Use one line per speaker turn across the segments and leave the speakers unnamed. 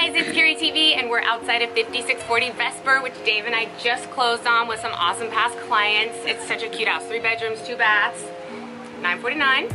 guys, it's Carrie TV and we're outside of 5640 Vesper, which Dave and I just closed on with some awesome past clients. It's such a cute house. Three bedrooms, two baths, 949.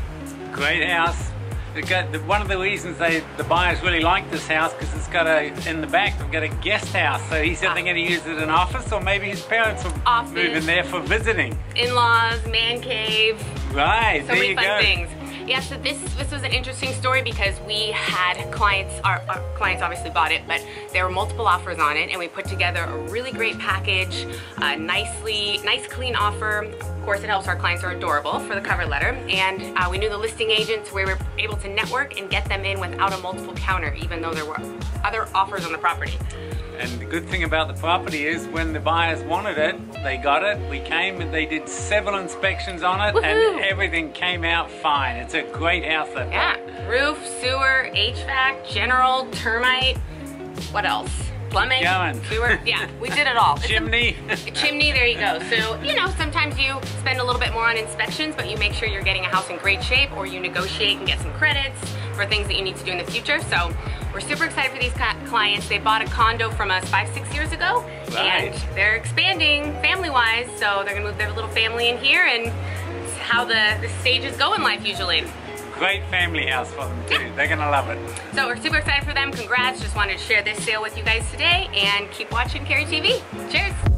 Great house. The, one of the reasons they the buyers really like this house because it's got a in the back they've got a guest house. So he said they're going to use it as an office, or maybe his parents will
Office.
move in there for visiting.
In-laws, man cave,
Right,
so
there
many
you
fun
go.
things. Yeah, so this this was an interesting story because we had clients, our, our clients obviously bought it, but there were multiple offers on it, and we put together a really great package, a nicely, nice clean offer. Of course, it helps our clients are adorable for the cover letter, and uh, we knew the listing agents. We were able to network and get them in without a multiple counter, even though there were other offers on the property.
And the good thing about the property is when the buyers wanted it, they got it. We came and they did several inspections on it, and everything came out fine. It's a great house. That
Yeah, roof, sewer, HVAC, general, termite. What else? Plumbing,
going.
sewer. Yeah, we did it all. It's a-
chimney.
chimney, there you go. So, you know, sometimes you spend a little bit more on inspections, but you make sure you're getting a house in great shape or you negotiate and get some credits for things that you need to do in the future. So we're super excited for these clients. They bought a condo from us five, six years ago
Right.
and they're expanding family-wise. So they're gonna move their little family in here and it's how the, the stages go in life usually.
Great family house for them too. They're gonna love it.
So we're super excited for them. Congrats. Just wanted to share this sale with you guys today and keep watching Carrie TV. Cheers.